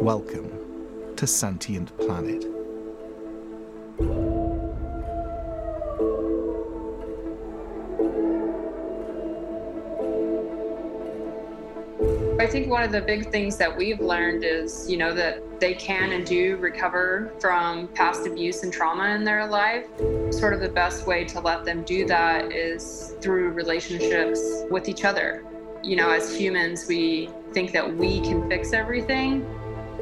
Welcome to Sentient Planet. I think one of the big things that we've learned is, you know, that they can and do recover from past abuse and trauma in their life. Sort of the best way to let them do that is through relationships with each other. You know, as humans, we think that we can fix everything,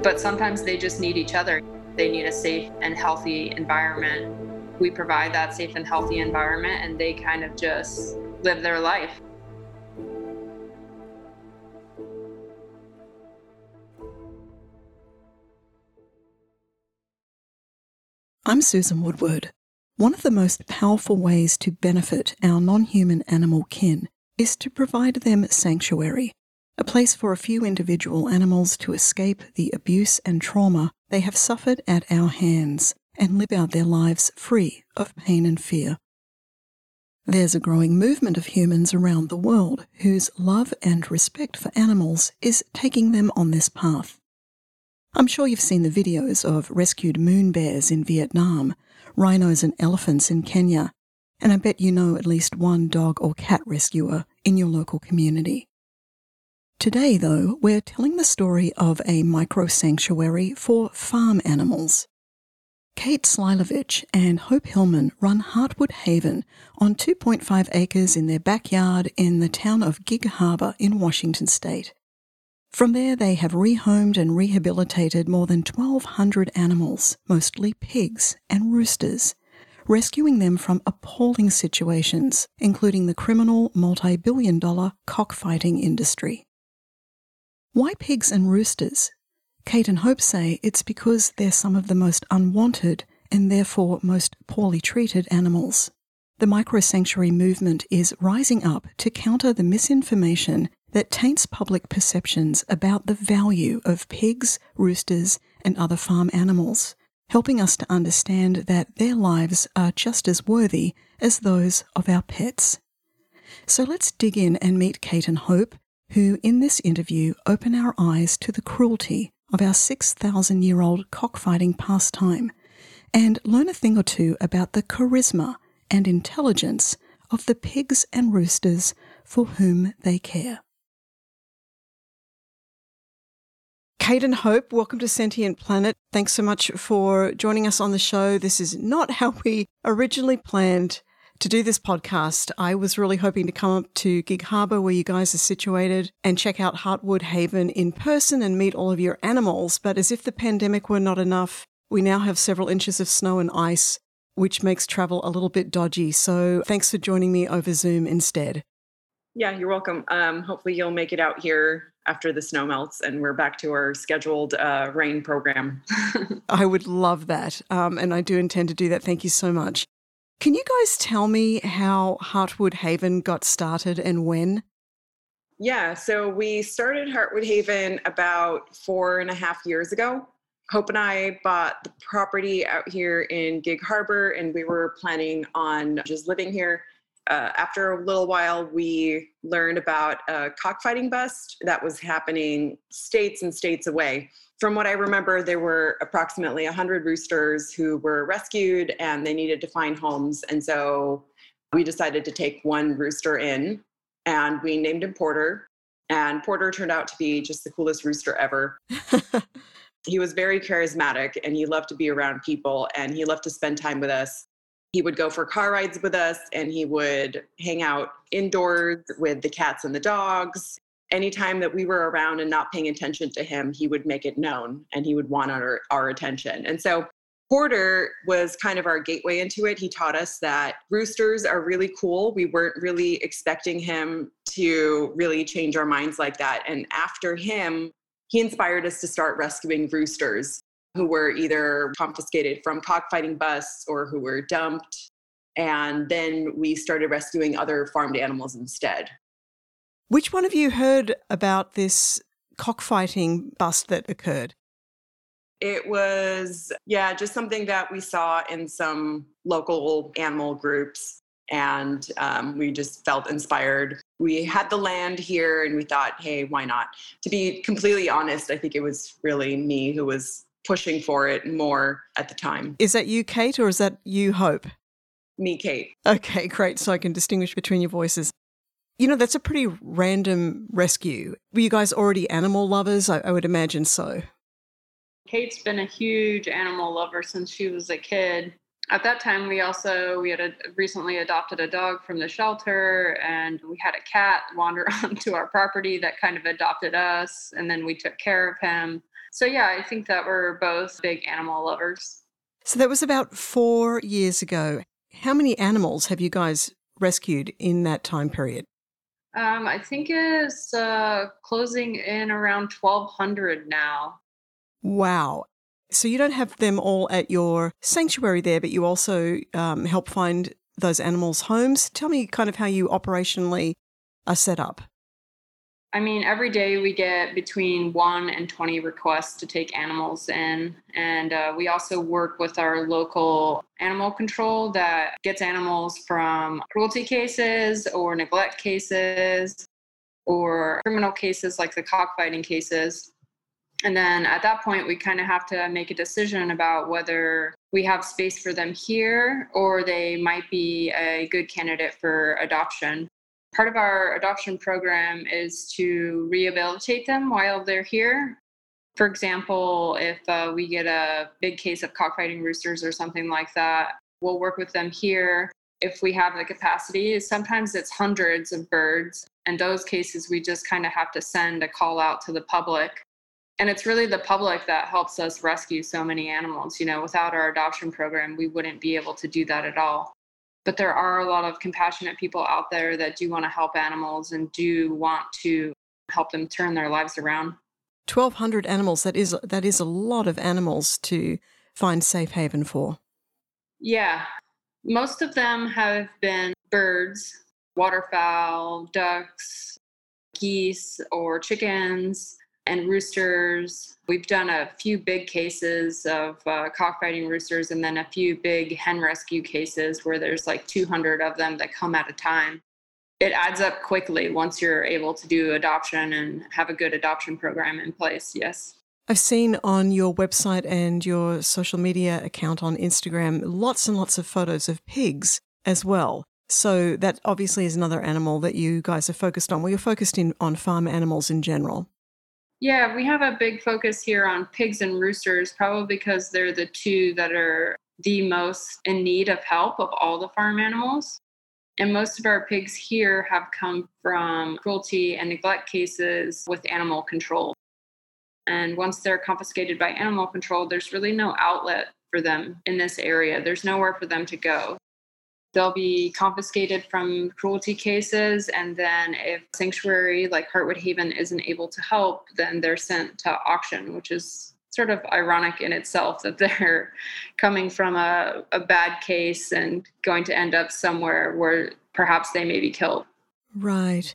but sometimes they just need each other. They need a safe and healthy environment. We provide that safe and healthy environment, and they kind of just live their life. I'm Susan Woodward. One of the most powerful ways to benefit our non human animal kin is to provide them sanctuary, a place for a few individual animals to escape the abuse and trauma they have suffered at our hands and live out their lives free of pain and fear. There's a growing movement of humans around the world whose love and respect for animals is taking them on this path. I'm sure you've seen the videos of rescued moon bears in Vietnam, rhinos and elephants in Kenya, and I bet you know at least one dog or cat rescuer in your local community. Today, though, we're telling the story of a micro sanctuary for farm animals. Kate Slilovich and Hope Hillman run Heartwood Haven on 2.5 acres in their backyard in the town of Gig Harbor in Washington state. From there, they have rehomed and rehabilitated more than 1,200 animals, mostly pigs and roosters, rescuing them from appalling situations, including the criminal multi billion dollar cockfighting industry. Why pigs and roosters? Kate and Hope say it's because they're some of the most unwanted and therefore most poorly treated animals. The microsanctuary movement is rising up to counter the misinformation that taints public perceptions about the value of pigs, roosters, and other farm animals, helping us to understand that their lives are just as worthy as those of our pets. So let's dig in and meet Kate and Hope, who in this interview open our eyes to the cruelty of our 6,000 year old cockfighting pastime and learn a thing or two about the charisma and intelligence of the pigs and roosters for whom they care. Kate and Hope, welcome to Sentient Planet. Thanks so much for joining us on the show. This is not how we originally planned to do this podcast. I was really hoping to come up to Gig Harbor, where you guys are situated, and check out Heartwood Haven in person and meet all of your animals. But as if the pandemic were not enough, we now have several inches of snow and ice, which makes travel a little bit dodgy. So thanks for joining me over Zoom instead. Yeah, you're welcome. Um, hopefully, you'll make it out here after the snow melts and we're back to our scheduled uh, rain program. I would love that. Um, and I do intend to do that. Thank you so much. Can you guys tell me how Heartwood Haven got started and when? Yeah, so we started Heartwood Haven about four and a half years ago. Hope and I bought the property out here in Gig Harbor, and we were planning on just living here uh, after a little while, we learned about a cockfighting bust that was happening states and states away. From what I remember, there were approximately 100 roosters who were rescued and they needed to find homes. And so we decided to take one rooster in and we named him Porter. And Porter turned out to be just the coolest rooster ever. he was very charismatic and he loved to be around people and he loved to spend time with us he would go for car rides with us and he would hang out indoors with the cats and the dogs. Anytime that we were around and not paying attention to him, he would make it known and he would want our, our attention. And so Porter was kind of our gateway into it. He taught us that roosters are really cool. We weren't really expecting him to really change our minds like that. And after him, he inspired us to start rescuing roosters who were either confiscated from cockfighting busts or who were dumped. And then we started rescuing other farmed animals instead. Which one of you heard about this cockfighting bust that occurred? It was, yeah, just something that we saw in some local animal groups. and um, we just felt inspired. We had the land here and we thought, hey, why not? To be completely honest, I think it was really me who was pushing for it more at the time. Is that you, Kate, or is that you, Hope? Me, Kate. Okay, great. So I can distinguish between your voices. You know, that's a pretty random rescue. Were you guys already animal lovers? I, I would imagine so. Kate's been a huge animal lover since she was a kid. At that time, we also we had a, recently adopted a dog from the shelter, and we had a cat wander onto our property that kind of adopted us, and then we took care of him. So yeah, I think that we're both big animal lovers. So that was about four years ago. How many animals have you guys rescued in that time period? Um, I think it's uh, closing in around 1,200 now. Wow. So you don't have them all at your sanctuary there, but you also um, help find those animals' homes. Tell me kind of how you operationally are set up. I mean, every day we get between one and 20 requests to take animals in. And uh, we also work with our local animal control that gets animals from cruelty cases or neglect cases or criminal cases like the cockfighting cases. And then at that point, we kind of have to make a decision about whether we have space for them here or they might be a good candidate for adoption part of our adoption program is to rehabilitate them while they're here. For example, if uh, we get a big case of cockfighting roosters or something like that, we'll work with them here. If we have the capacity, sometimes it's hundreds of birds. In those cases, we just kind of have to send a call out to the public. And it's really the public that helps us rescue so many animals. You know, without our adoption program, we wouldn't be able to do that at all but there are a lot of compassionate people out there that do want to help animals and do want to help them turn their lives around. 1200 animals that is that is a lot of animals to find safe haven for. Yeah. Most of them have been birds waterfowl ducks geese or chickens and roosters. We've done a few big cases of uh, cockfighting roosters and then a few big hen rescue cases where there's like 200 of them that come at a time. It adds up quickly once you're able to do adoption and have a good adoption program in place. Yes. I've seen on your website and your social media account on Instagram lots and lots of photos of pigs as well. So that obviously is another animal that you guys are focused on. Well, you're focused in on farm animals in general. Yeah, we have a big focus here on pigs and roosters, probably because they're the two that are the most in need of help of all the farm animals. And most of our pigs here have come from cruelty and neglect cases with animal control. And once they're confiscated by animal control, there's really no outlet for them in this area. There's nowhere for them to go they'll be confiscated from cruelty cases. And then if sanctuary like Heartwood Haven isn't able to help, then they're sent to auction, which is sort of ironic in itself that they're coming from a, a bad case and going to end up somewhere where perhaps they may be killed. Right.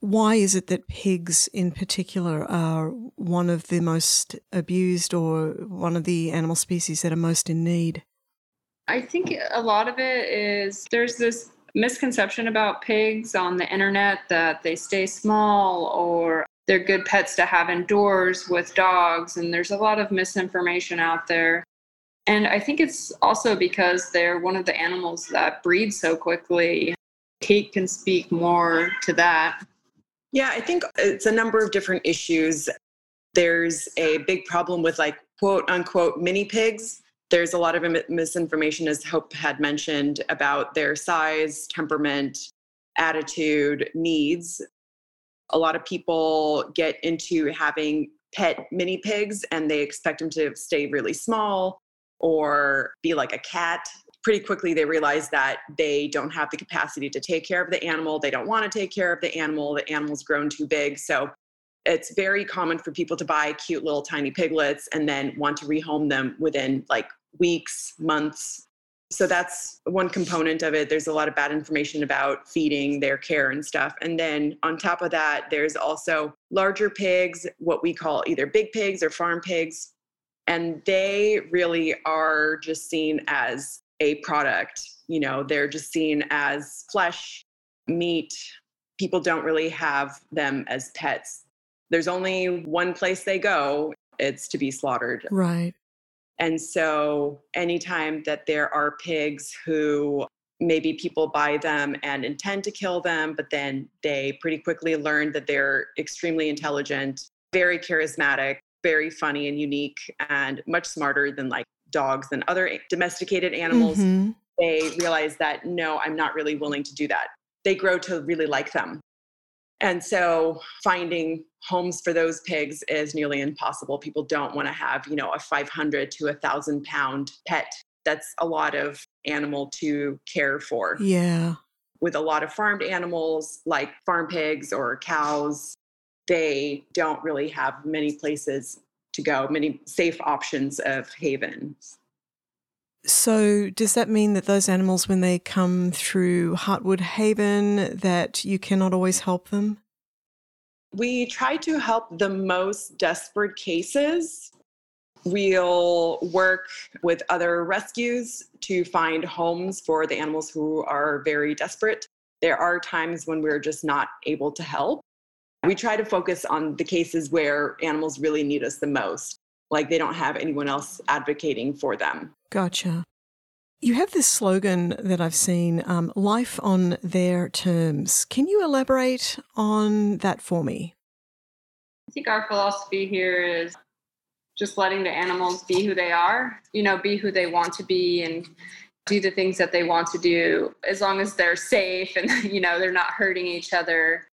Why is it that pigs in particular are one of the most abused or one of the animal species that are most in need? I think a lot of it is there's this misconception about pigs on the internet that they stay small or they're good pets to have indoors with dogs. And there's a lot of misinformation out there. And I think it's also because they're one of the animals that breed so quickly. Kate can speak more to that. Yeah, I think it's a number of different issues. There's a big problem with like quote unquote mini pigs there's a lot of misinformation, as Hope had mentioned, about their size, temperament, attitude, needs. A lot of people get into having pet mini pigs and they expect them to stay really small or be like a cat. Pretty quickly, they realize that they don't have the capacity to take care of the animal. They don't want to take care of the animal. The animal's grown too big. So it's very common for people to buy cute little tiny piglets and then want to rehome them within like weeks, months. So that's one component of it. There's a lot of bad information about feeding, their care, and stuff. And then on top of that, there's also larger pigs, what we call either big pigs or farm pigs. And they really are just seen as a product you know, they're just seen as flesh, meat. People don't really have them as pets. There's only one place they go, it's to be slaughtered. Right. And so, anytime that there are pigs who maybe people buy them and intend to kill them, but then they pretty quickly learn that they're extremely intelligent, very charismatic, very funny and unique, and much smarter than like dogs and other domesticated animals, mm-hmm. they realize that no, I'm not really willing to do that. They grow to really like them. And so finding homes for those pigs is nearly impossible. People don't want to have, you know, a 500 to a thousand pound pet. That's a lot of animal to care for. Yeah. With a lot of farmed animals like farm pigs or cows, they don't really have many places to go, many safe options of haven. So, does that mean that those animals, when they come through Heartwood Haven, that you cannot always help them? We try to help the most desperate cases. We'll work with other rescues to find homes for the animals who are very desperate. There are times when we're just not able to help. We try to focus on the cases where animals really need us the most, like they don't have anyone else advocating for them. Gotcha. You have this slogan that I've seen um, life on their terms. Can you elaborate on that for me? I think our philosophy here is just letting the animals be who they are, you know, be who they want to be and do the things that they want to do as long as they're safe and, you know, they're not hurting each other.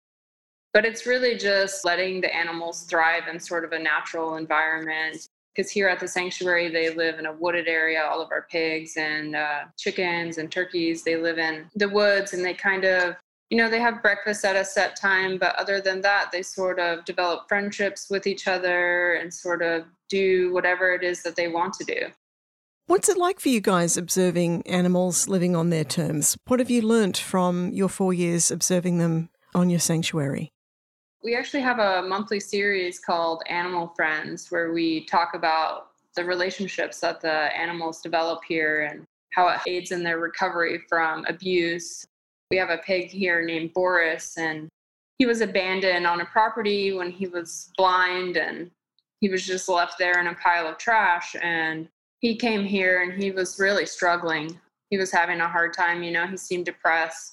But it's really just letting the animals thrive in sort of a natural environment. Because here at the sanctuary, they live in a wooded area. All of our pigs and uh, chickens and turkeys, they live in the woods and they kind of you know, they have breakfast at a set time, but other than that, they sort of develop friendships with each other and sort of do whatever it is that they want to do. What's it like for you guys observing animals living on their terms? What have you learnt from your four years observing them on your sanctuary? We actually have a monthly series called Animal Friends where we talk about the relationships that the animals develop here and how it aids in their recovery from abuse we have a pig here named Boris, and he was abandoned on a property when he was blind, and he was just left there in a pile of trash. And he came here and he was really struggling. He was having a hard time, you know, he seemed depressed.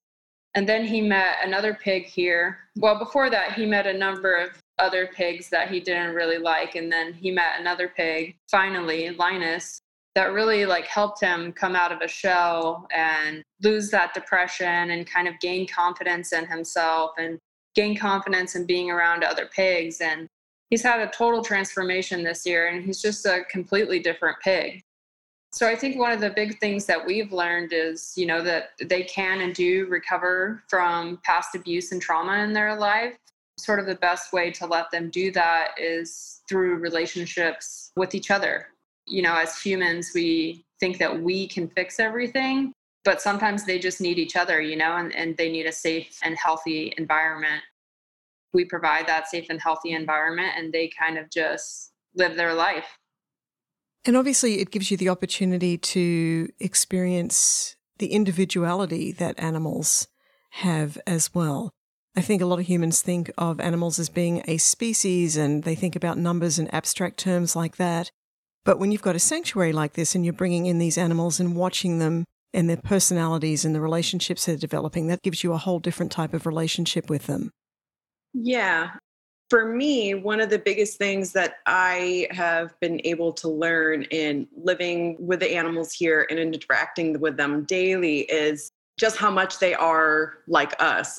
And then he met another pig here. Well, before that, he met a number of other pigs that he didn't really like. And then he met another pig, finally, Linus, that really like helped him come out of a shell and lose that depression and kind of gain confidence in himself and gain confidence in being around other pigs and he's had a total transformation this year and he's just a completely different pig so i think one of the big things that we've learned is you know that they can and do recover from past abuse and trauma in their life sort of the best way to let them do that is through relationships with each other you know, as humans, we think that we can fix everything, but sometimes they just need each other, you know, and, and they need a safe and healthy environment. We provide that safe and healthy environment, and they kind of just live their life. And obviously, it gives you the opportunity to experience the individuality that animals have as well. I think a lot of humans think of animals as being a species and they think about numbers and abstract terms like that. But when you've got a sanctuary like this and you're bringing in these animals and watching them and their personalities and the relationships they're developing, that gives you a whole different type of relationship with them. Yeah. For me, one of the biggest things that I have been able to learn in living with the animals here and interacting with them daily is just how much they are like us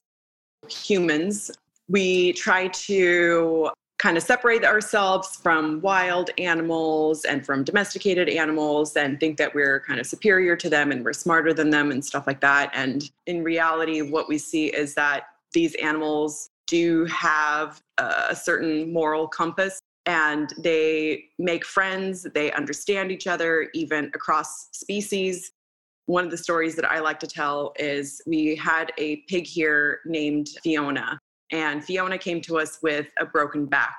humans. We try to kind of separate ourselves from wild animals and from domesticated animals and think that we're kind of superior to them and we're smarter than them and stuff like that. And in reality, what we see is that these animals do have a certain moral compass and they make friends, they understand each other, even across species. One of the stories that I like to tell is we had a pig here named Fiona, and Fiona came to us with a broken back.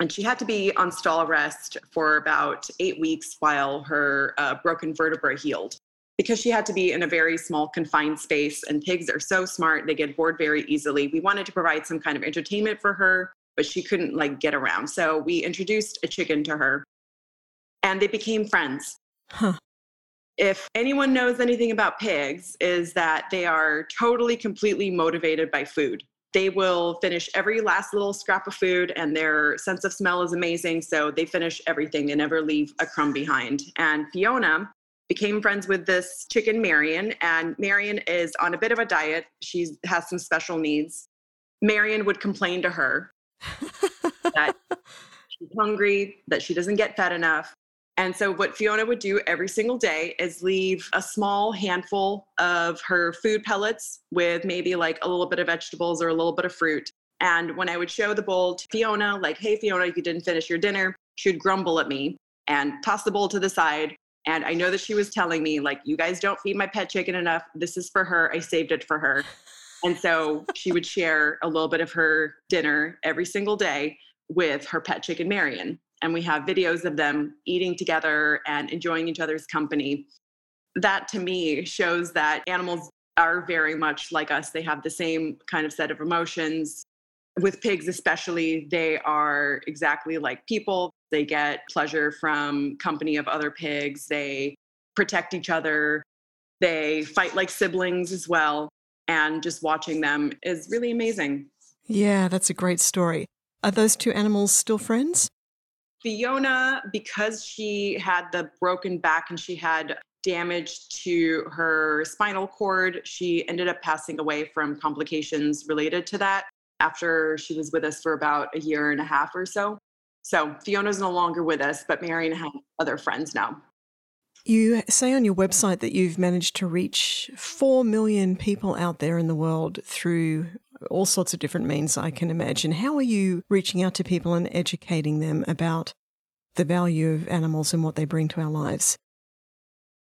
And she had to be on stall rest for about eight weeks while her uh, broken vertebra healed. Because she had to be in a very small confined space and pigs are so smart they get bored very easily. We wanted to provide some kind of entertainment for her but she couldn't like get around. So we introduced a chicken to her and they became friends. Huh. if anyone knows anything about pigs is that they are totally completely motivated by food. They will finish every last little scrap of food and their sense of smell is amazing so they finish everything. They never leave a crumb behind. And fiona became friends with this chicken marion and marion is on a bit of a diet she has some special needs marion would complain to her that she's hungry that she doesn't get fed enough and so, what Fiona would do every single day is leave a small handful of her food pellets with maybe like a little bit of vegetables or a little bit of fruit. And when I would show the bowl to Fiona, like, hey, Fiona, you didn't finish your dinner, she would grumble at me and toss the bowl to the side. And I know that she was telling me, like, you guys don't feed my pet chicken enough. This is for her. I saved it for her. And so she would share a little bit of her dinner every single day with her pet chicken, Marion and we have videos of them eating together and enjoying each other's company. That to me shows that animals are very much like us. They have the same kind of set of emotions. With pigs, especially, they are exactly like people. They get pleasure from company of other pigs. They protect each other. They fight like siblings as well. And just watching them is really amazing. Yeah, that's a great story. Are those two animals still friends? Fiona, because she had the broken back and she had damage to her spinal cord, she ended up passing away from complications related to that after she was with us for about a year and a half or so. So Fiona's no longer with us, but Marion has other friends now. You say on your website that you've managed to reach 4 million people out there in the world through all sorts of different means, I can imagine. How are you reaching out to people and educating them about the value of animals and what they bring to our lives?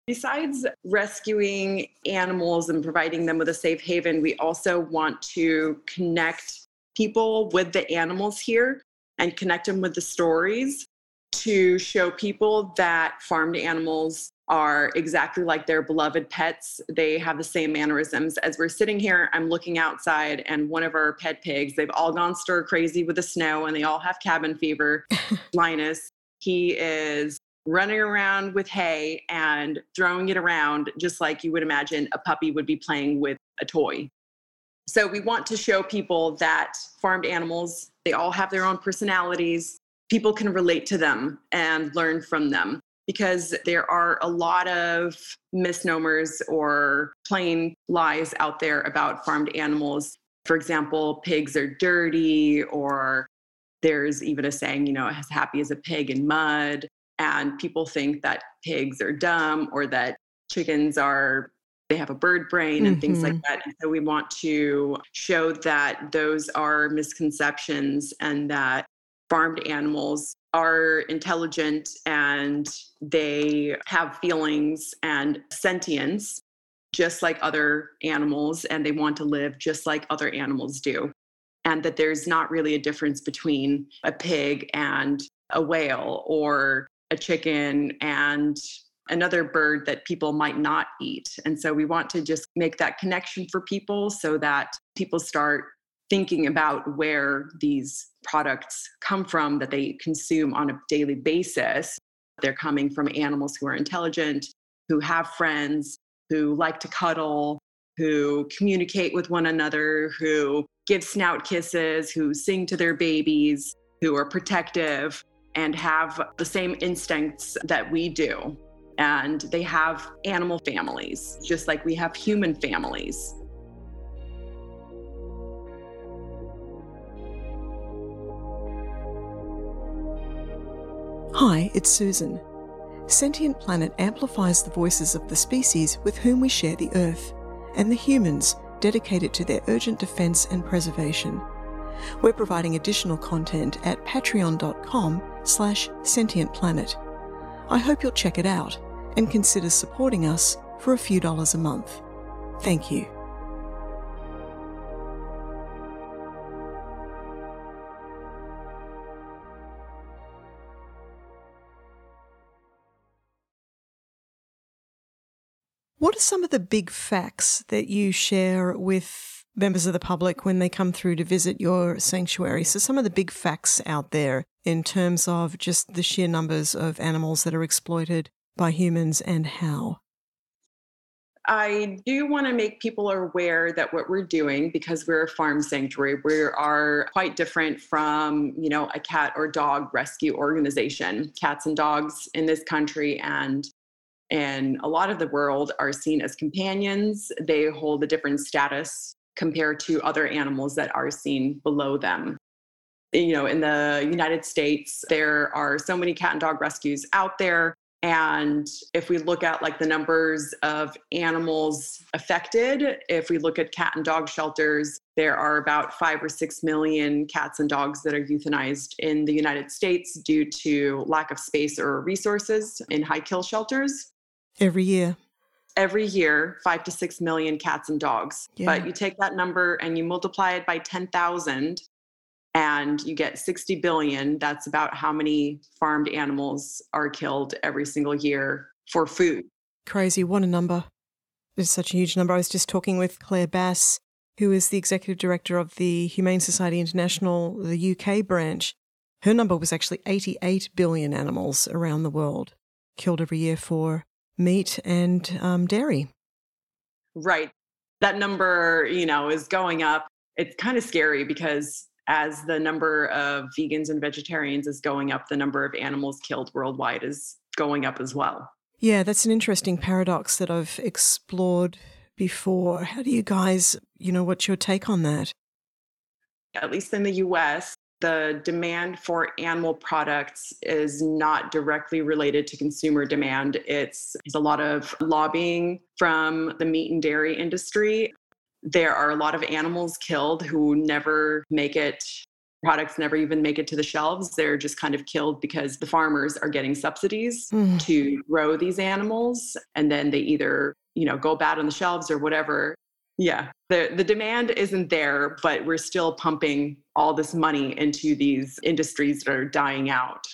Besides rescuing animals and providing them with a safe haven, we also want to connect people with the animals here and connect them with the stories to show people that farmed animals are exactly like their beloved pets. They have the same mannerisms. As we're sitting here, I'm looking outside, and one of our pet pigs, they've all gone stir crazy with the snow and they all have cabin fever. Linus, he is running around with hay and throwing it around just like you would imagine a puppy would be playing with a toy. So we want to show people that farmed animals, they all have their own personalities. People can relate to them and learn from them because there are a lot of misnomers or plain lies out there about farmed animals. For example, pigs are dirty, or there's even a saying, you know, as happy as a pig in mud. And people think that pigs are dumb or that chickens are they have a bird brain and mm-hmm. things like mm-hmm. that. And so we want to show that those are misconceptions and that farmed animals are intelligent and they have feelings and sentience just like other animals and they want to live just like other animals do and that there's not really a difference between a pig and a whale or a chicken and another bird that people might not eat. And so we want to just make that connection for people so that people start thinking about where these products come from that they consume on a daily basis. They're coming from animals who are intelligent, who have friends, who like to cuddle, who communicate with one another, who give snout kisses, who sing to their babies, who are protective and have the same instincts that we do. And they have animal families, just like we have human families. Hi, it's Susan. Sentient Planet amplifies the voices of the species with whom we share the Earth and the humans dedicated to their urgent defence and preservation. We're providing additional content at patreon.com slash sentientplanet. I hope you'll check it out and consider supporting us for a few dollars a month. Thank you. What are some of the big facts that you share with members of the public when they come through to visit your sanctuary? So, some of the big facts out there in terms of just the sheer numbers of animals that are exploited by humans and how. I do want to make people aware that what we're doing, because we're a farm sanctuary, we are quite different from, you know, a cat or dog rescue organization. Cats and dogs in this country and in a lot of the world are seen as companions. They hold a different status compared to other animals that are seen below them. You know, in the United States, there are so many cat and dog rescues out there and if we look at like the numbers of animals affected, if we look at cat and dog shelters, there are about five or six million cats and dogs that are euthanized in the United States due to lack of space or resources in high kill shelters. Every year. Every year, five to six million cats and dogs. Yeah. But you take that number and you multiply it by 10,000, and you get 60 billion. That's about how many farmed animals are killed every single year for food. Crazy what a number. It's such a huge number. I was just talking with claire bass who is the executive director of the humane society international the uk branch. Her number was actually 88 billion animals around the world killed every year for meat and um, dairy right that number you know is going up it's kind of scary because as the number of vegans and vegetarians is going up, the number of animals killed worldwide is going up as well. Yeah, that's an interesting paradox that I've explored before. How do you guys, you know, what's your take on that? At least in the US, the demand for animal products is not directly related to consumer demand. It's, a lot of lobbying from the meat and dairy industry there are a lot of animals killed who never make it products never even make it to the shelves. They're just kind of killed because the farmers are getting subsidies mm. to grow these animals and then they either, you know, go bad on the shelves or whatever. Yeah. The the demand isn't there, but we're still pumping all this money into these industries that are dying out.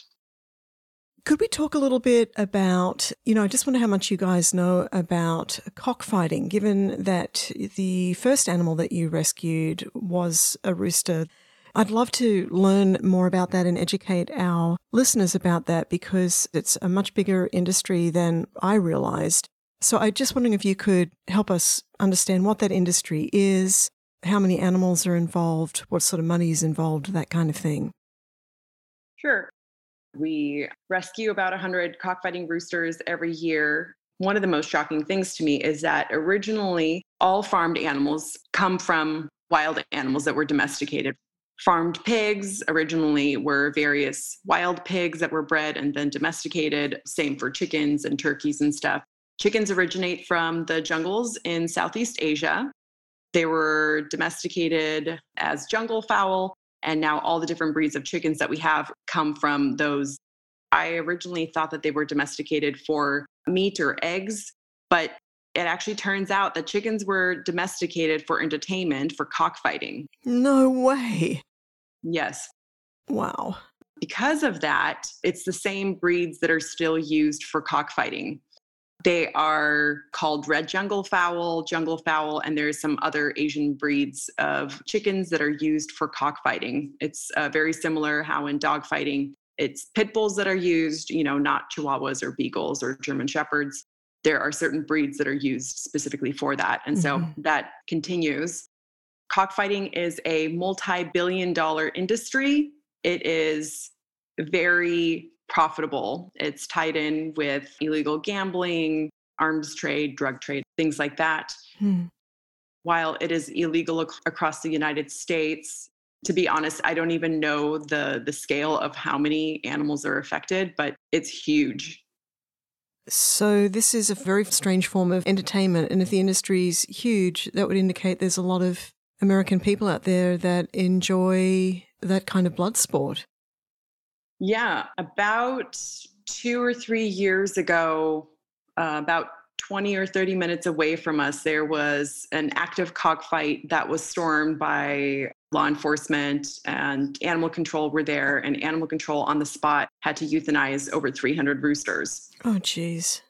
Could we talk a little bit about, you know, I just wonder how much you guys know about cockfighting, given that the first animal that you rescued was a rooster. I'd love to learn more about that and educate our listeners about that because it's a much bigger industry than I realized. So I'm just wondering if you could help us understand what that industry is, how many animals are involved, what sort of money is involved, that kind of thing. Sure. We rescue about 100 cockfighting roosters every year. One of the most shocking things to me is that originally all farmed animals come from wild animals that were domesticated. Farmed pigs originally were various wild pigs that were bred and then domesticated. Same for chickens and turkeys and stuff. Chickens originate from the jungles in Southeast Asia. They were domesticated as jungle fowl and now all the different breeds of chickens that we have come from those. I originally thought that they were domesticated for meat or eggs, but it actually turns out that chickens were domesticated for entertainment, for cockfighting. No way. Yes. Wow. Because of that, it's the same breeds that are still used for cockfighting. They are called red jungle fowl, jungle fowl, and there's some other Asian breeds of chickens that are used for cockfighting. It's uh, very similar how in dogfighting, it's pit bulls that are used, you know, not chihuahuas or beagles or German shepherds. There are certain breeds that are used specifically for that. And so mm-hmm. that continues. Cockfighting is a multi billion dollar industry. It is very profitable. It's tied in with illegal gambling, arms trade, drug trade, things like that. Hmm. While it is illegal ac- across the United States, to be honest, I don't even know the the scale of how many animals are affected, but it's huge. So this is a very strange form of entertainment, and if the industry is huge, that would indicate there's a lot of American people out there that enjoy that kind of blood sport. Yeah, about two or three years ago, uh, about 20 or 30 minutes away from us, there was an active cockfight that was stormed by law enforcement and animal control were there, and animal control on the spot had to euthanize over 300 roosters. Oh, geez.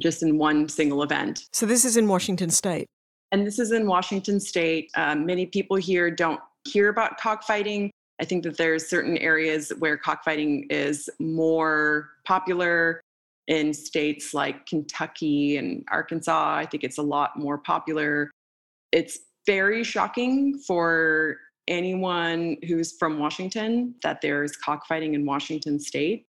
just in one single event. So this is in Washington state. And this is in Washington state. Um, many people here don't hear about cockfighting. I think that there's certain areas where cockfighting is more popular in states like Kentucky and Arkansas. I think it's a lot more popular. It's very shocking for anyone who's from Washington that there's cockfighting in Washington state.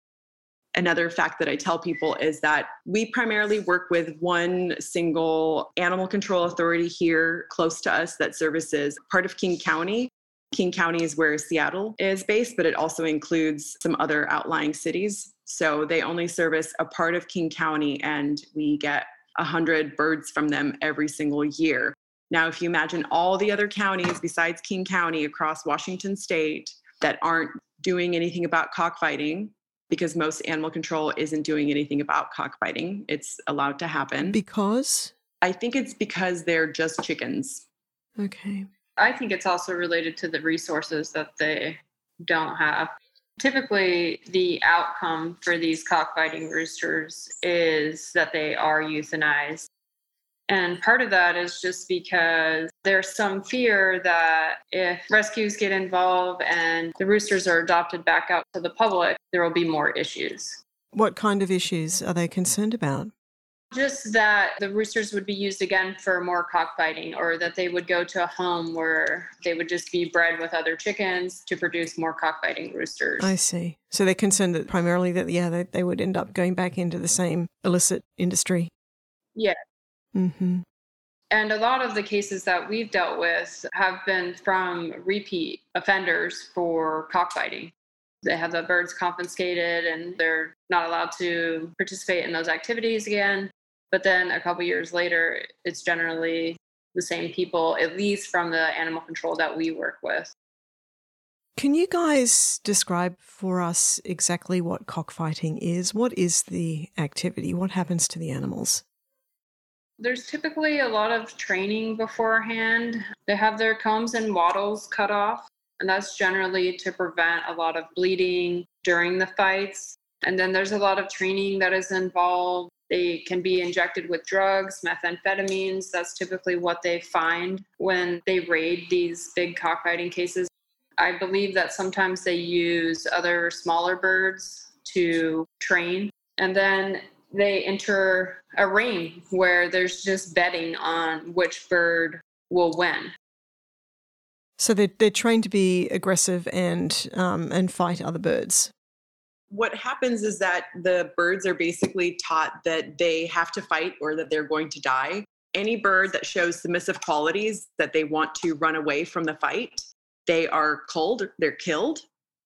Another fact that I tell people is that we primarily work with one single animal control authority here close to us that services part of King County. King County is where Seattle is based, but it also includes some other outlying cities. So they only service a part of King County, and we get 100 birds from them every single year. Now, if you imagine all the other counties besides King County across Washington state that aren't doing anything about cockfighting, because most animal control isn't doing anything about cockfighting, it's allowed to happen. Because? I think it's because they're just chickens. Okay. I think it's also related to the resources that they don't have. Typically, the outcome for these cockfighting roosters is that they are euthanized. And part of that is just because there's some fear that if rescues get involved and the roosters are adopted back out to the public, there will be more issues. What kind of issues are they concerned about? Just that the roosters would be used again for more cockfighting, or that they would go to a home where they would just be bred with other chickens to produce more cockfighting roosters. I see. So they're concerned that primarily that, yeah, they, they would end up going back into the same illicit industry. Yeah. Mm-hmm. And a lot of the cases that we've dealt with have been from repeat offenders for cockfighting. They have the birds confiscated and they're not allowed to participate in those activities again. But then a couple years later, it's generally the same people, at least from the animal control that we work with. Can you guys describe for us exactly what cockfighting is? What is the activity? What happens to the animals? There's typically a lot of training beforehand. They have their combs and wattles cut off, and that's generally to prevent a lot of bleeding during the fights. And then there's a lot of training that is involved. They can be injected with drugs, methamphetamines. That's typically what they find when they raid these big cockfighting cases. I believe that sometimes they use other smaller birds to train. And then they enter a ring where there's just betting on which bird will win. So they're, they're trained to be aggressive and um, and fight other birds. What happens is that the birds are basically taught that they have to fight or that they're going to die. Any bird that shows submissive qualities that they want to run away from the fight, they are culled, they're killed.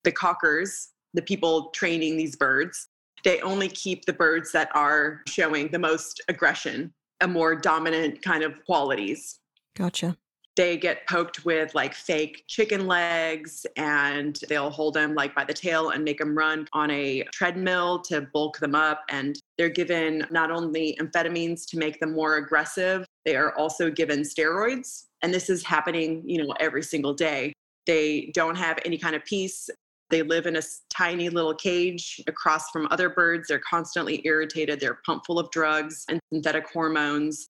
The cockers, the people training these birds, they only keep the birds that are showing the most aggression, a more dominant kind of qualities. Gotcha. They get poked with like fake chicken legs and they'll hold them like by the tail and make them run on a treadmill to bulk them up. And they're given not only amphetamines to make them more aggressive, they are also given steroids. And this is happening, you know, every single day. They don't have any kind of peace. They live in a tiny little cage across from other birds. They're constantly irritated. They're pumped full of drugs and synthetic hormones.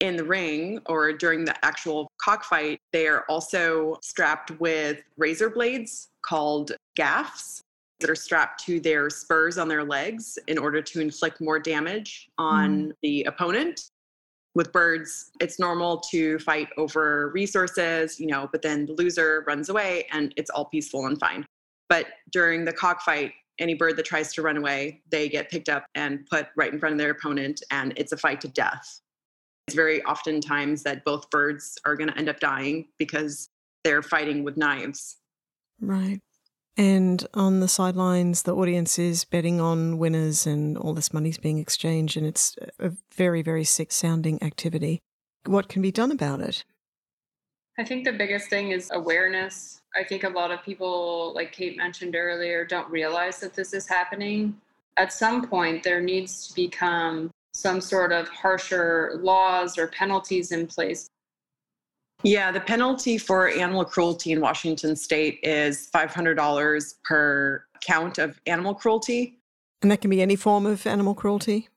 In the ring or during the actual cockfight, they are also strapped with razor blades called gaffs that are strapped to their spurs on their legs in order to inflict more damage on mm. the opponent with birds, it's normal to fight over resources, you know, but then the loser runs away and it's all peaceful and fine. But during the cockfight, any bird that tries to run away, they get picked up and put right in front of their opponent, and it's a fight to death. It's very often times that both birds are going to end up dying because they're fighting with knives. Right. And on the sidelines, the audience is betting on winners, and all this money's being exchanged, and it's a very, very sick sounding activity. What can be done about it? I think the biggest thing is awareness. I think a lot of people, like Kate mentioned earlier, don't realize that this is happening. At some point, there needs to become some sort of harsher laws or penalties in place. Yeah, the penalty for animal cruelty in Washington state is $500 per count of animal cruelty. And that can be any form of animal cruelty?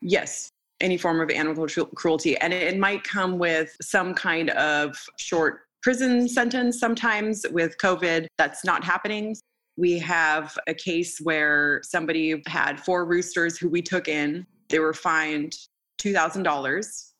Yes. any form of animal cruelty. And it might come with some kind of short prison sentence sometimes with COVID. That's not happening. We have a case where somebody had four roosters who we took in. They were fined $2,000.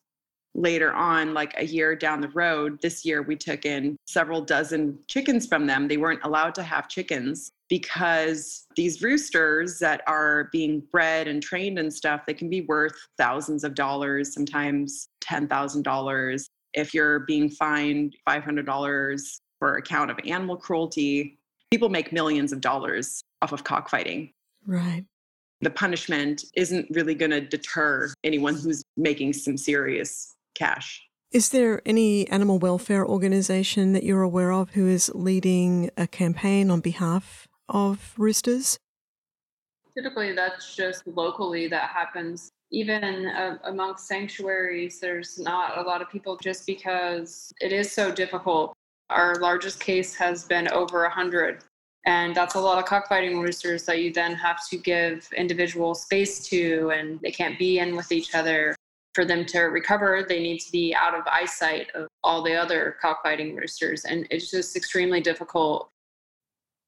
Later on, like a year down the road, this year we took in several dozen chickens from them. They weren't allowed to have chickens because these roosters that are being bred and trained and stuff, they can be worth thousands of dollars, sometimes $10,000. If you're being fined $500 for a count of animal cruelty, people make millions of dollars off of cockfighting. Right. The punishment isn't really going to deter anyone who's making some serious cash. Is there any animal welfare organization that you're aware of who is leading a campaign on behalf of roosters? Typically, that's just locally that happens. Even uh, amongst sanctuaries, there's not a lot of people just because it is so difficult. Our largest case has been over 100 and that's a lot of cockfighting roosters that you then have to give individual space to and they can't be in with each other. For them to recover they need to be out of eyesight of all the other cockfighting roosters and it's just extremely difficult.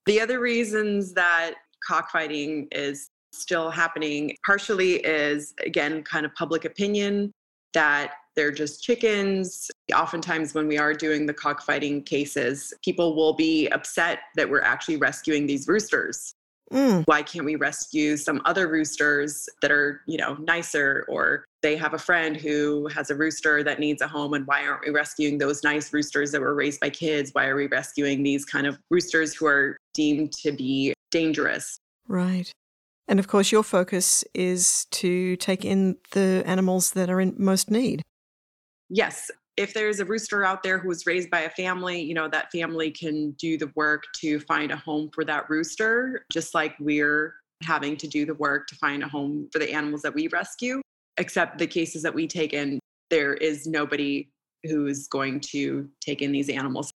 The other reasons that cockfighting is still happening partially is again kind of public opinion that they're just chickens. Oftentimes, when we are doing the cockfighting cases, people will be upset that we're actually rescuing these roosters. Mm. Why can't we rescue some other roosters that are, you know, nicer? Or they have a friend who has a rooster that needs a home, and why aren't we rescuing those nice roosters that were raised by kids? Why are we rescuing these kind of roosters who are deemed to be dangerous? Right. And of course, your focus is to take in the animals that are in most need. Yes. If there's a rooster out there who was raised by a family, you know, that family can do the work to find a home for that rooster, just like we're having to do the work to find a home for the animals that we rescue. Except the cases that we take in, there is nobody who's going to take in these animals.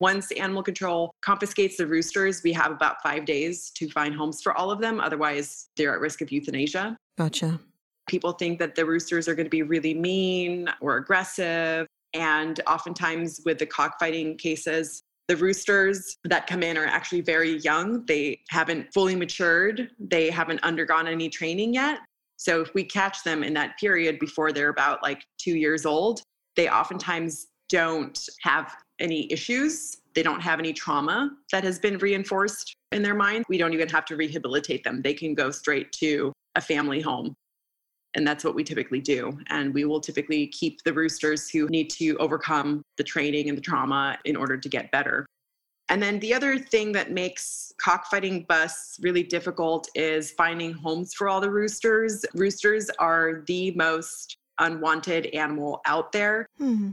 Once animal control confiscates the roosters, we have about five days to find homes for all of them. Otherwise, they're at risk of euthanasia. Gotcha. People think that the roosters are going to be really mean or aggressive. And oftentimes, with the cockfighting cases, the roosters that come in are actually very young. They haven't fully matured, they haven't undergone any training yet. So, if we catch them in that period before they're about like two years old, they oftentimes don't have any issues. They don't have any trauma that has been reinforced in their mind. We don't even have to rehabilitate them. They can go straight to a family home. And that's what we typically do. And we will typically keep the roosters who need to overcome the training and the trauma in order to get better. And then the other thing that makes cockfighting busts really difficult is finding homes for all the roosters. Roosters are the most unwanted animal out there. Mm-hmm.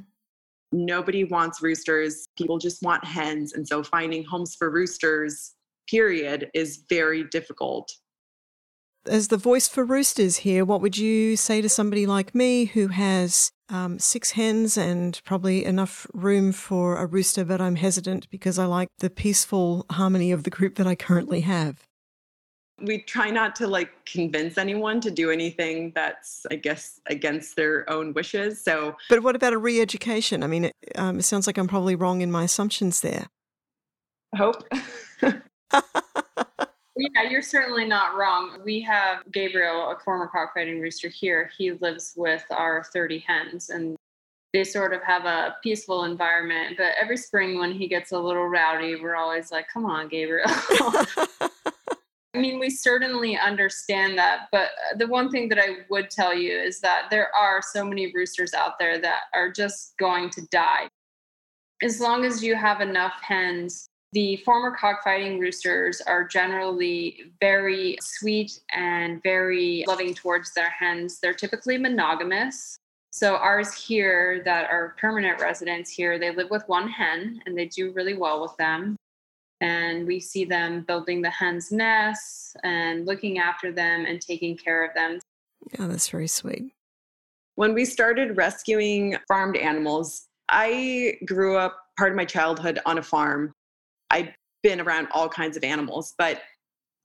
Nobody wants roosters. People just want hens. And so finding homes for roosters, period, is very difficult. As the voice for roosters here, what would you say to somebody like me who has um, six hens and probably enough room for a rooster, but I'm hesitant because I like the peaceful harmony of the group that I currently have? we try not to like convince anyone to do anything that's i guess against their own wishes so but what about a re-education? I mean it, um, it sounds like i'm probably wrong in my assumptions there. Hope yeah you're certainly not wrong we have gabriel a former cockfighting rooster here he lives with our 30 hens and they sort of have a peaceful environment but every spring when he gets a little rowdy we're always like come on gabriel I mean, we certainly understand that. But the one thing that I would tell you is that there are so many roosters out there that are just going to die. As long as you have enough hens, the former cockfighting roosters are generally very sweet and very loving towards their hens. They're typically monogamous. So, ours here that are permanent residents here, they live with one hen and they do really well with them and we see them building the hens' nests and looking after them and taking care of them. Yeah, that's very sweet. When we started rescuing farmed animals, I grew up part of my childhood on a farm. I'd been around all kinds of animals, but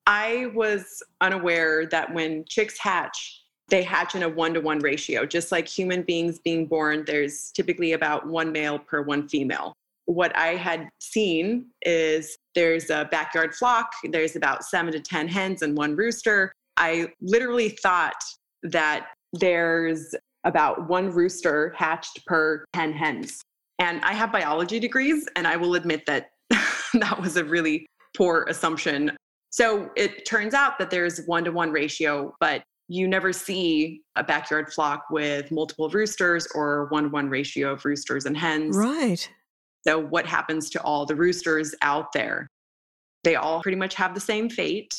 I was unaware that when chicks hatch, they hatch in a one to one ratio. Just like human beings being born, there's typically about one male per one female. What I had seen is there's a backyard flock, there's about seven to 10 hens and one rooster. I literally thought that there's about one rooster hatched per 10 hens. And I have biology degrees, and I will admit that that was a really poor assumption. So it turns out that there's one to one ratio, but you never see a backyard flock with multiple roosters or one to one ratio of roosters and hens. Right. So, what happens to all the roosters out there? They all pretty much have the same fate.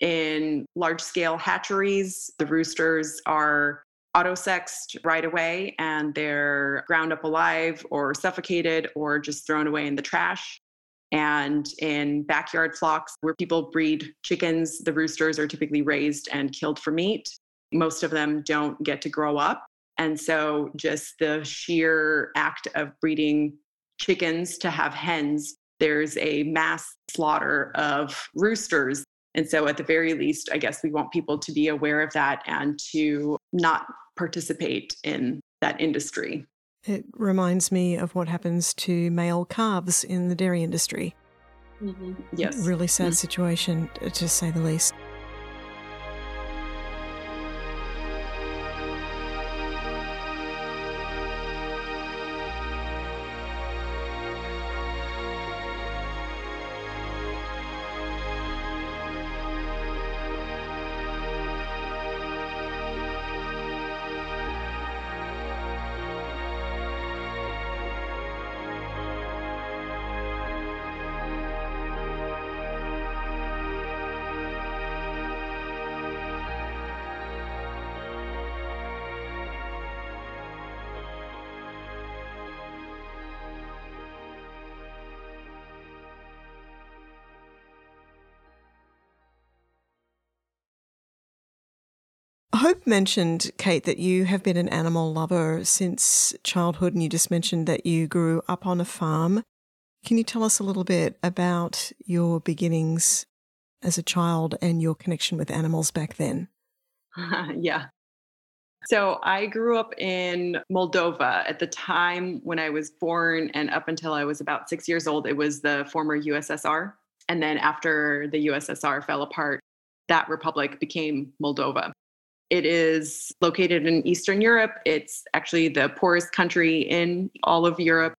In large scale hatcheries, the roosters are autosexed right away and they're ground up alive or suffocated or just thrown away in the trash. And in backyard flocks where people breed chickens, the roosters are typically raised and killed for meat. Most of them don't get to grow up. And so, just the sheer act of breeding chickens to have hens, there's a mass slaughter of roosters. And so, at the very least, I guess we want people to be aware of that and to not participate in that industry. It reminds me of what happens to male calves in the dairy industry. Mm-hmm. Yes. Really sad mm-hmm. situation, to say the least. Hope mentioned, Kate, that you have been an animal lover since childhood, and you just mentioned that you grew up on a farm. Can you tell us a little bit about your beginnings as a child and your connection with animals back then? yeah. So I grew up in Moldova at the time when I was born, and up until I was about six years old, it was the former USSR. And then after the USSR fell apart, that republic became Moldova. It is located in Eastern Europe. It's actually the poorest country in all of Europe.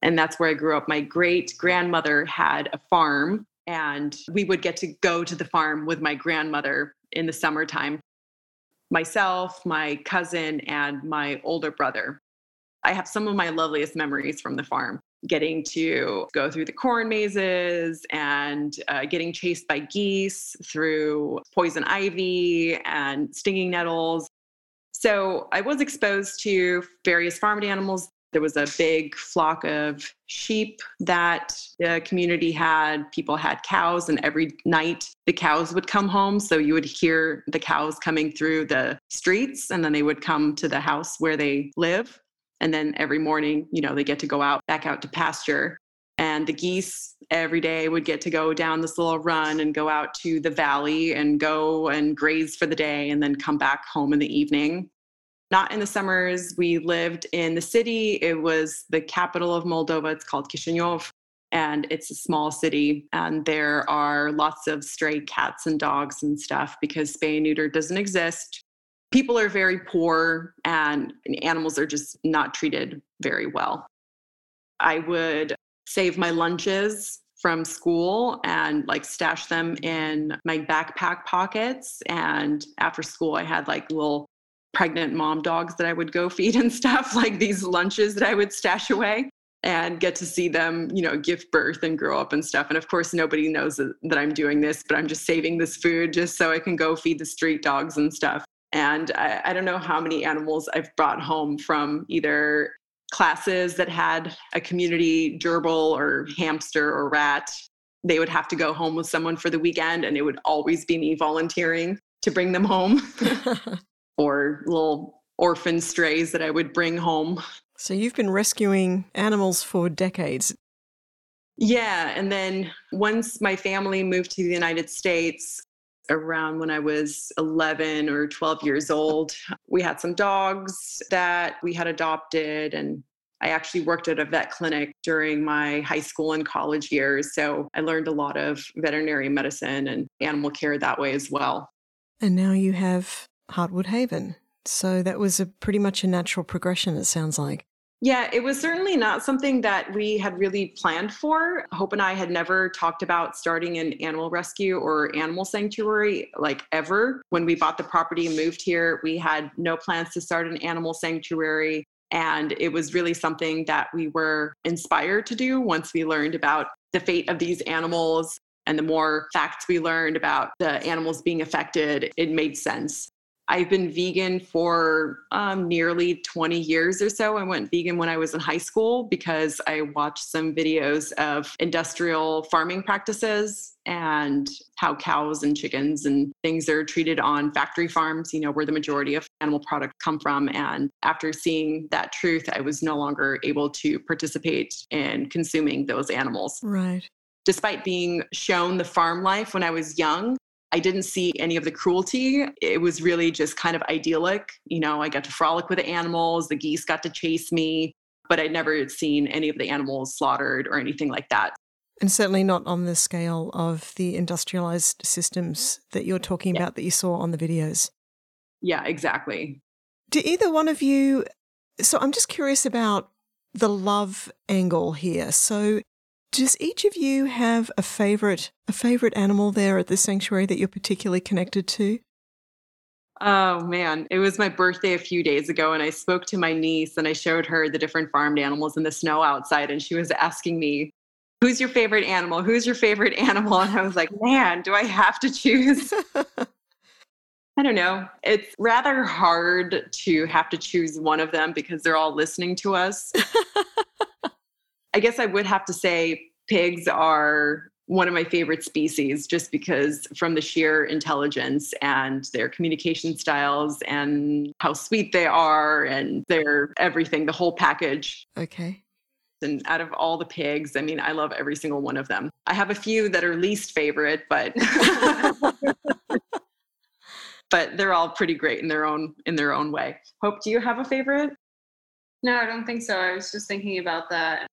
And that's where I grew up. My great grandmother had a farm, and we would get to go to the farm with my grandmother in the summertime. Myself, my cousin, and my older brother. I have some of my loveliest memories from the farm getting to go through the corn mazes and uh, getting chased by geese through poison ivy and stinging nettles. So I was exposed to various farmed animals. There was a big flock of sheep that the community had. People had cows, and every night the cows would come home. So you would hear the cows coming through the streets, and then they would come to the house where they live. And then every morning, you know, they get to go out back out to pasture. And the geese every day would get to go down this little run and go out to the valley and go and graze for the day and then come back home in the evening. Not in the summers. We lived in the city. It was the capital of Moldova. It's called Chisinau and it's a small city and there are lots of stray cats and dogs and stuff because spay and neuter doesn't exist people are very poor and animals are just not treated very well. I would save my lunches from school and like stash them in my backpack pockets. And after school, I had like little pregnant mom dogs that I would go feed and stuff, like these lunches that I would stash away and get to see them, you know, give birth and grow up and stuff. And of course, nobody knows that I'm doing this, but I'm just saving this food just so I can go feed the street dogs and stuff. And I, I don't know how many animals I've brought home from either classes that had a community gerbil or hamster or rat. They would have to go home with someone for the weekend, and it would always be me volunteering to bring them home, or little orphan strays that I would bring home. So you've been rescuing animals for decades. Yeah. And then once my family moved to the United States, around when I was 11 or 12 years old. We had some dogs that we had adopted, and I actually worked at a vet clinic during my high school and college years. So I learned a lot of veterinary medicine and animal care that way as well. And now you have Heartwood Haven. So that was a pretty much a natural progression, it sounds like. Yeah, it was certainly not something that we had really planned for. Hope and I had never talked about starting an animal rescue or animal sanctuary like ever. When we bought the property and moved here, we had no plans to start an animal sanctuary. And it was really something that we were inspired to do once we learned about the fate of these animals. And the more facts we learned about the animals being affected, it made sense. I've been vegan for um, nearly 20 years or so. I went vegan when I was in high school because I watched some videos of industrial farming practices and how cows and chickens and things are treated on factory farms, you know, where the majority of animal products come from. And after seeing that truth, I was no longer able to participate in consuming those animals. Right. Despite being shown the farm life when I was young, I didn't see any of the cruelty. It was really just kind of idyllic. You know, I got to frolic with the animals, the geese got to chase me, but I'd never seen any of the animals slaughtered or anything like that. And certainly not on the scale of the industrialized systems that you're talking yeah. about that you saw on the videos. Yeah, exactly. Do either one of you? So I'm just curious about the love angle here. So does each of you have a favorite a favorite animal there at the sanctuary that you're particularly connected to? Oh man, it was my birthday a few days ago, and I spoke to my niece and I showed her the different farmed animals in the snow outside, and she was asking me, Who's your favorite animal? Who's your favorite animal? And I was like, Man, do I have to choose? I don't know. It's rather hard to have to choose one of them because they're all listening to us. I guess I would have to say pigs are one of my favorite species just because from the sheer intelligence and their communication styles and how sweet they are and their everything, the whole package. Okay. And out of all the pigs, I mean, I love every single one of them. I have a few that are least favorite, but but they're all pretty great in their own in their own way. Hope, do you have a favorite? No, I don't think so. I was just thinking about that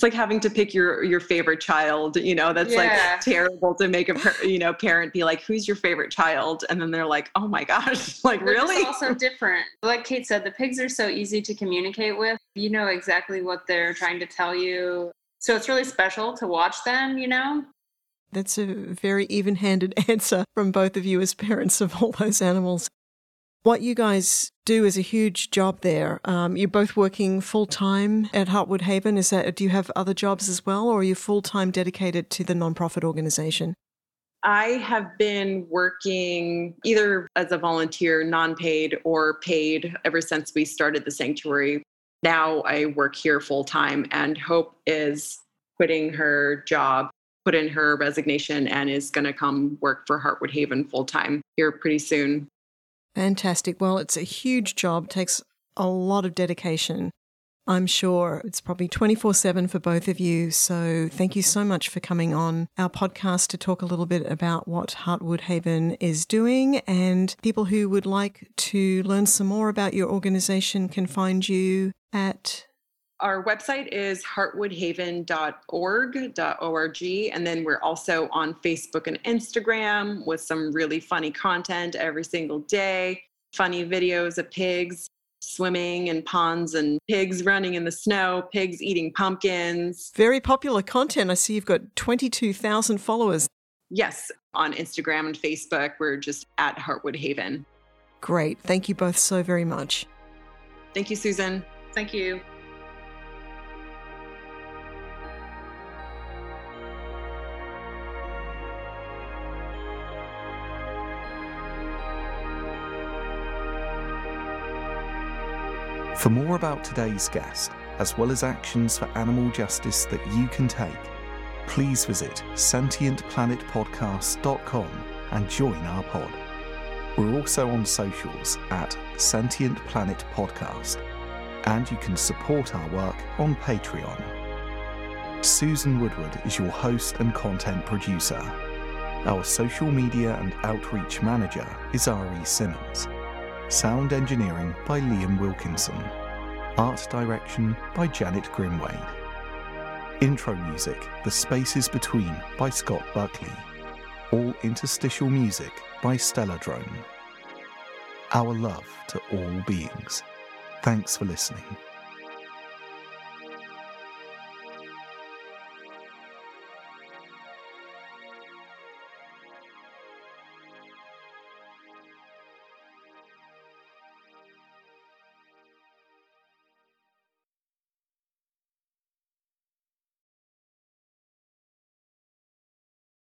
it's like having to pick your your favorite child you know that's yeah. like terrible to make a you know parent be like who's your favorite child? And then they're like oh my gosh. Like they're really? also different. Like kate said the pigs are so easy to communicate with. You know exactly what they're trying to tell you. So it's really special to watch them you know? That's a very even handed answer from both of you as parents of all those animals. What you guys do is a huge job there. Um, you're both working full time at Heartwood Haven. Is that? Do you have other jobs as well, or are you full time dedicated to the nonprofit organization? I have been working either as a volunteer, non paid, or paid ever since we started the sanctuary. Now I work here full time, and Hope is quitting her job, put in her resignation, and is going to come work for Heartwood Haven full time here pretty soon. Fantastic. Well, it's a huge job, takes a lot of dedication. I'm sure it's probably 24 7 for both of you. So, thank you so much for coming on our podcast to talk a little bit about what Heartwood Haven is doing. And people who would like to learn some more about your organization can find you at our website is heartwoodhaven.org.org and then we're also on Facebook and Instagram with some really funny content every single day, funny videos of pigs swimming in ponds and pigs running in the snow, pigs eating pumpkins. Very popular content. I see you've got 22,000 followers. Yes, on Instagram and Facebook, we're just at Heartwood Haven. Great. Thank you both so very much. Thank you, Susan. Thank you. For more about today's guest, as well as actions for animal justice that you can take, please visit sentientplanetpodcast.com and join our pod. We're also on socials at Sentient Planet Podcast, and you can support our work on Patreon. Susan Woodward is your host and content producer. Our social media and outreach manager is R.E. Simmons. Sound engineering by Liam Wilkinson. Art direction by Janet Grimwade. Intro music The Spaces Between by Scott Buckley. All interstitial music by Stellar Drone. Our love to all beings. Thanks for listening.